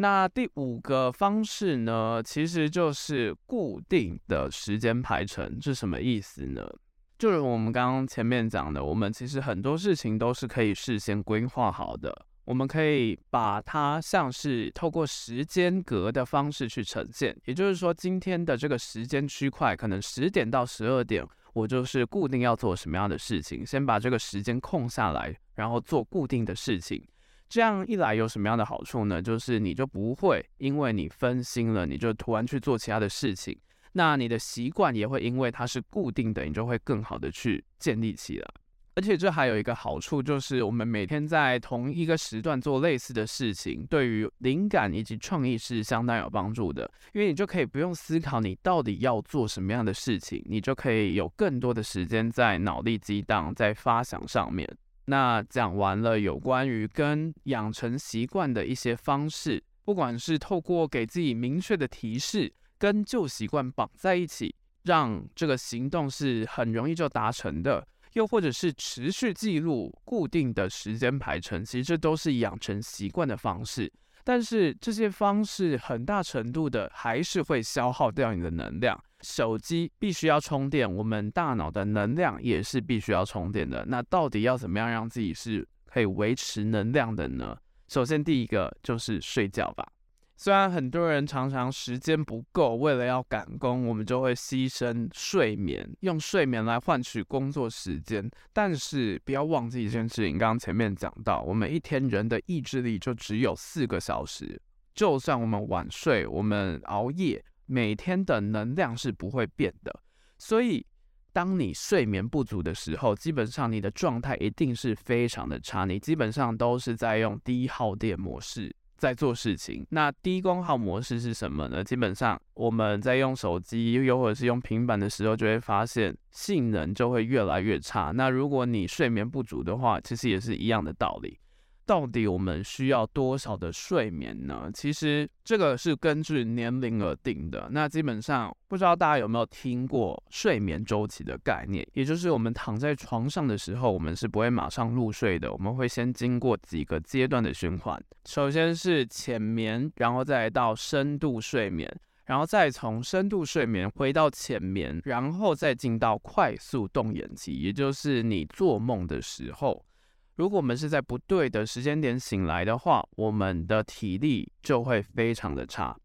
那第五个方式呢，其实就是固定的时间排程，是什么意思呢？就是我们刚刚前面讲的，我们其实很多事情都是可以事先规划好的，我们可以把它像是透过时间格的方式去呈现。也就是说，今天的这个时间区块，可能十点到十二点，我就是固定要做什么样的事情，先把这个时间空下来，然后做固定的事情。这样一来有什么样的好处呢？就是你就不会因为你分心了，你就突然去做其他的事情。那你的习惯也会因为它是固定的，你就会更好的去建立起来。而且这还有一个好处，就是我们每天在同一个时段做类似的事情，对于灵感以及创意是相当有帮助的。因为你就可以不用思考你到底要做什么样的事情，你就可以有更多的时间在脑力激荡、在发想上面。那讲完了有关于跟养成习惯的一些方式，不管是透过给自己明确的提示，跟旧习惯绑在一起，让这个行动是很容易就达成的，又或者是持续记录固定的时间排程，其实这都是养成习惯的方式。但是这些方式很大程度的还是会消耗掉你的能量。手机必须要充电，我们大脑的能量也是必须要充电的。那到底要怎么样让自己是可以维持能量的呢？首先，第一个就是睡觉吧。虽然很多人常常时间不够，为了要赶工，我们就会牺牲睡眠，用睡眠来换取工作时间。但是不要忘记一件事情，刚刚前面讲到，我们一天人的意志力就只有四个小时，就算我们晚睡，我们熬夜。每天的能量是不会变的，所以当你睡眠不足的时候，基本上你的状态一定是非常的差，你基本上都是在用低耗电模式在做事情。那低功耗模式是什么呢？基本上我们在用手机又或者是用平板的时候，就会发现性能就会越来越差。那如果你睡眠不足的话，其实也是一样的道理。到底我们需要多少的睡眠呢？其实这个是根据年龄而定的。那基本上不知道大家有没有听过睡眠周期的概念，也就是我们躺在床上的时候，我们是不会马上入睡的，我们会先经过几个阶段的循环。首先是浅眠，然后再到深度睡眠，然后再从深度睡眠回到浅眠，然后再进到快速动眼期，也就是你做梦的时候。如果我们是在不对的时间点醒来的话，我们的体力就会非常的差。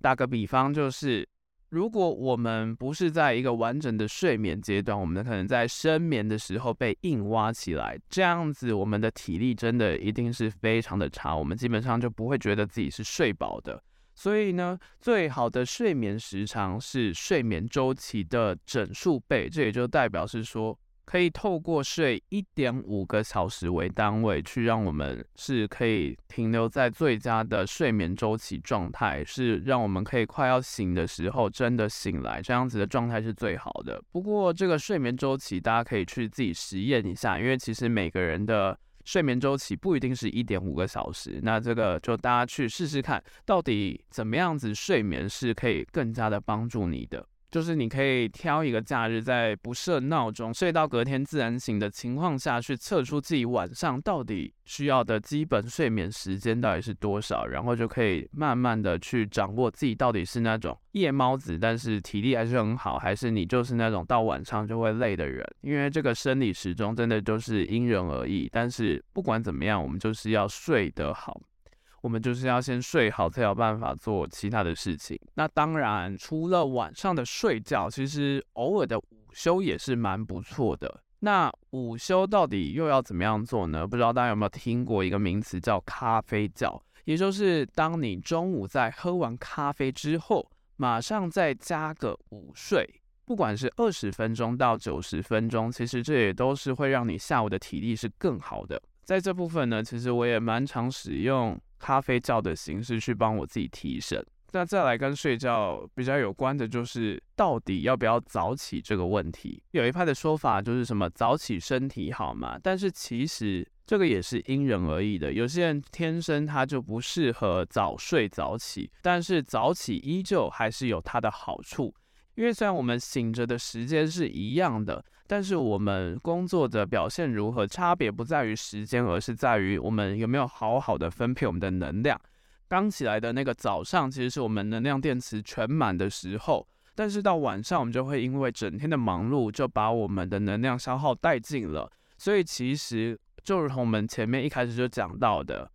打个比方，就是如果我们不是在一个完整的睡眠阶段，我们可能在深眠的时候被硬挖起来，这样子我们的体力真的一定是非常的差，我们基本上就不会觉得自己是睡饱的。所以呢，最好的睡眠时长是睡眠周期的整数倍，这也就代表是说，可以透过睡一点五个小时为单位，去让我们是可以停留在最佳的睡眠周期状态，是让我们可以快要醒的时候真的醒来，这样子的状态是最好的。不过这个睡眠周期大家可以去自己实验一下，因为其实每个人的睡眠周期不一定是一点五个小时，那这个就大家去试试看，到底怎么样子睡眠是可以更加的帮助你的。就是你可以挑一个假日，在不设闹钟、睡到隔天自然醒的情况下去测出自己晚上到底需要的基本睡眠时间到底是多少，然后就可以慢慢的去掌握自己到底是那种夜猫子，但是体力还是很好，还是你就是那种到晚上就会累的人。因为这个生理时钟真的就是因人而异，但是不管怎么样，我们就是要睡得好。我们就是要先睡好，才有办法做其他的事情。那当然，除了晚上的睡觉，其实偶尔的午休也是蛮不错的。那午休到底又要怎么样做呢？不知道大家有没有听过一个名词叫“咖啡觉”，也就是当你中午在喝完咖啡之后，马上再加个午睡，不管是二十分钟到九十分钟，其实这也都是会让你下午的体力是更好的。在这部分呢，其实我也蛮常使用。咖啡觉的形式去帮我自己提神。那再来跟睡觉比较有关的，就是到底要不要早起这个问题。有一派的说法就是什么早起身体好嘛，但是其实这个也是因人而异的。有些人天生他就不适合早睡早起，但是早起依旧还是有它的好处。因为虽然我们醒着的时间是一样的，但是我们工作的表现如何，差别不在于时间，而是在于我们有没有好好的分配我们的能量。刚起来的那个早上，其实是我们能量电池全满的时候，但是到晚上，我们就会因为整天的忙碌，就把我们的能量消耗殆尽了。所以其实就如同我们前面一开始就讲到的，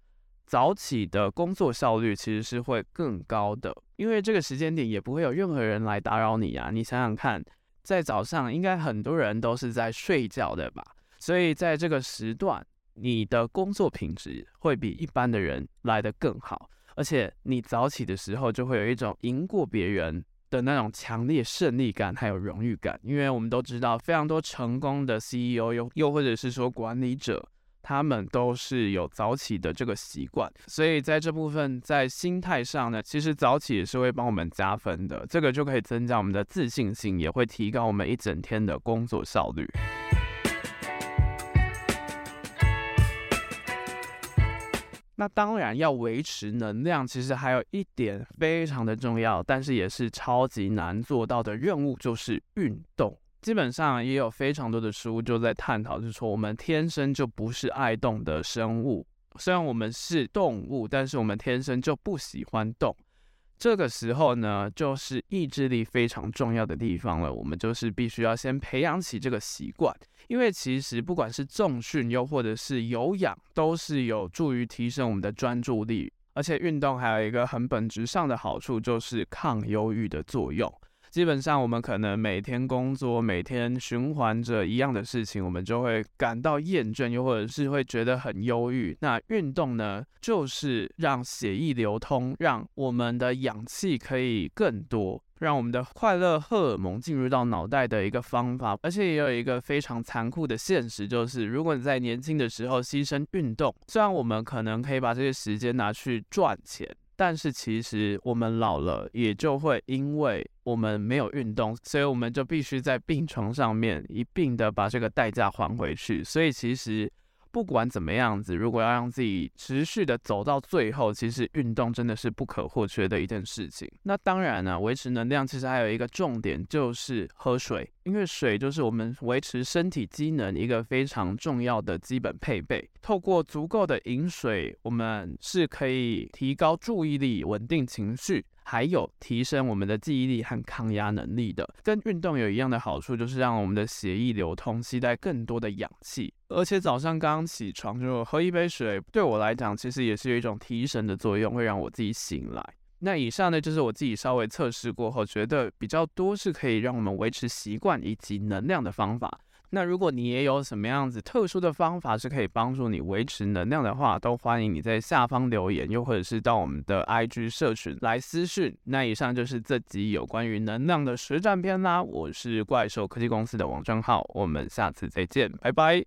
早起的工作效率其实是会更高的，因为这个时间点也不会有任何人来打扰你啊。你想想看，在早上应该很多人都是在睡觉的吧？所以在这个时段，你的工作品质会比一般的人来得更好，而且你早起的时候就会有一种赢过别人的那种强烈胜利感，还有荣誉感。因为我们都知道，非常多成功的 CEO 又又或者是说管理者，他们都是有早起的这个习惯。所以在这部分，在心态上呢，其实早起也是会帮我们加分的。这个就可以增加我们的自信心，也会提高我们一整天的工作效率。那当然要维持能量，其实还有一点非常的重要，但是也是超级难做到的任务，就是运动。基本上也有非常多的书就在探讨，就是说我们天生就不是爱动的生物，虽然我们是动物，但是我们天生就不喜欢动。这个时候呢，就是意志力非常重要的地方了。我们就是必须要先培养起这个习惯，因为其实不管是重训又或者是有氧，都是有助于提升我们的专注力。而且运动还有一个很本质上的好处，就是抗忧郁的作用。基本上，我们可能每天工作，每天循环着一样的事情，我们就会感到厌倦，又或者是会觉得很忧郁。那运动呢，就是让血液流通，让我们的氧气可以更多，让我们的快乐荷尔蒙进入到脑袋的一个方法。而且也有一个非常残酷的现实，就是如果你在年轻的时候牺牲运动，虽然我们可能可以把这些时间拿去赚钱。但是其实我们老了，也就会因为我们没有运动，所以我们就必须在病床上面一并的把这个代价还回去。所以其实。不管怎么样子，如果要让自己持续的走到最后，其实运动真的是不可或缺的一件事情。那当然呢，维持能量其实还有一个重点就是喝水，因为水就是我们维持身体机能一个非常重要的基本配备。透过足够的饮水，我们是可以提高注意力、稳定情绪。还有提升我们的记忆力和抗压能力的，跟运动有一样的好处，就是让我们的血液流通，携带更多的氧气。而且早上刚起床就喝一杯水，对我来讲其实也是有一种提神的作用，会让我自己醒来。那以上呢，就是我自己稍微测试过后，觉得比较多是可以让我们维持习惯以及能量的方法。那如果你也有什么样子特殊的方法是可以帮助你维持能量的话，都欢迎你在下方留言，又或者是到我们的 IG 社群来私讯。那以上就是这集有关于能量的实战篇啦。我是怪兽科技公司的王正浩，我们下次再见，拜拜。